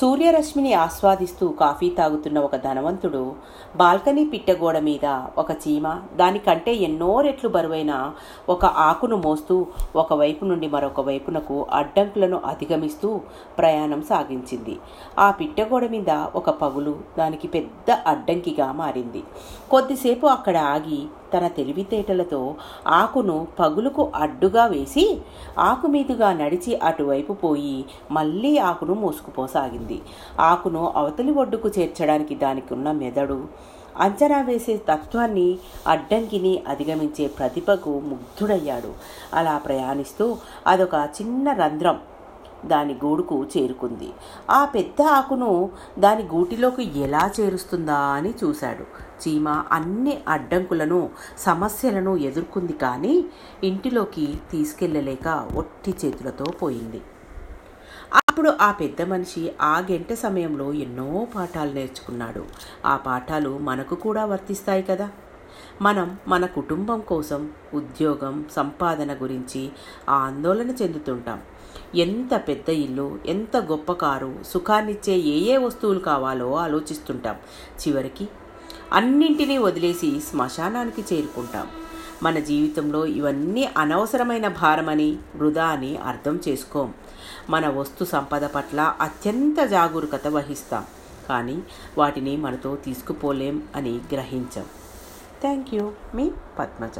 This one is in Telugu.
సూర్యరశ్మిని ఆస్వాదిస్తూ కాఫీ తాగుతున్న ఒక ధనవంతుడు బాల్కనీ పిట్టగోడ మీద ఒక చీమ దానికంటే ఎన్నో రెట్లు బరువైన ఒక ఆకును మోస్తూ ఒకవైపు నుండి మరొక వైపునకు అడ్డంకులను అధిగమిస్తూ ప్రయాణం సాగించింది. ఆ పిట్టగోడ మీద ఒక పగులు దానికి పెద్ద అడ్డంకిగా మారింది. కొద్దిసేపు అక్కడ ఆగి తన తెలివితేటలతో ఆకును పగులుకు అడ్డుగా వేసి ఆకు మీదుగా నడిచి అటువైపు పోయి మళ్ళీ ఆకును మోసుకుపోసాగింది. ఆకును అవతలి ఒడ్డుకు చేర్చడానికి దానికి ఉన్న మెదడు అంచనా వేసే తత్వాన్ని అడ్డంకిని అధిగమించే ప్రతిభకు ముగ్ధుడయ్యాడు. అలా ప్రయాణిస్తూ అదొక చిన్న రంధ్రం దాని గూడుకు చేరుకుంది. ఆ పెద్ద ఆకును దాని గూటిలోకి ఎలా చేరుస్తుందా అని చూశాడు. చీమ అన్ని అడ్డంకులను సమస్యలను ఎదుర్కొంది కానీ ఇంటిలోకి తీసుకెళ్ళలేక ఒట్టి చేతులతో పోయింది. అప్పుడు ఆ పెద్ద మనిషి ఆ గంట సమయంలో ఎన్నో పాఠాలు నేర్చుకున్నాడు. ఆ పాఠాలు మనకు కూడా వర్తిస్తాయి కదా. మనం మన కుటుంబం కోసం ఉద్యోగం సంపాదన గురించి ఆందోళన చెందుతుంటాం. ఎంత పెద్ద ఇల్లు ఎంత గొప్ప కారు సుఖాన్నిచ్చే ఏ ఏ వస్తువులు కావాలో ఆలోచిస్తుంటాం. చివరికి అన్నింటినీ వదిలేసి శ్మశానానికి చేరుకుంటాం. మన జీవితంలో ఇవన్నీ అనవసరమైన భారమని వృధా అని అర్థం చేసుకోం. మన వస్తు సంపద పట్ల అత్యంత జాగరూకత వహిస్తాం. కానీ వాటిని మనతో తీసుకుపోలేం అని గ్రహించాం. Thank you, me Padmaja.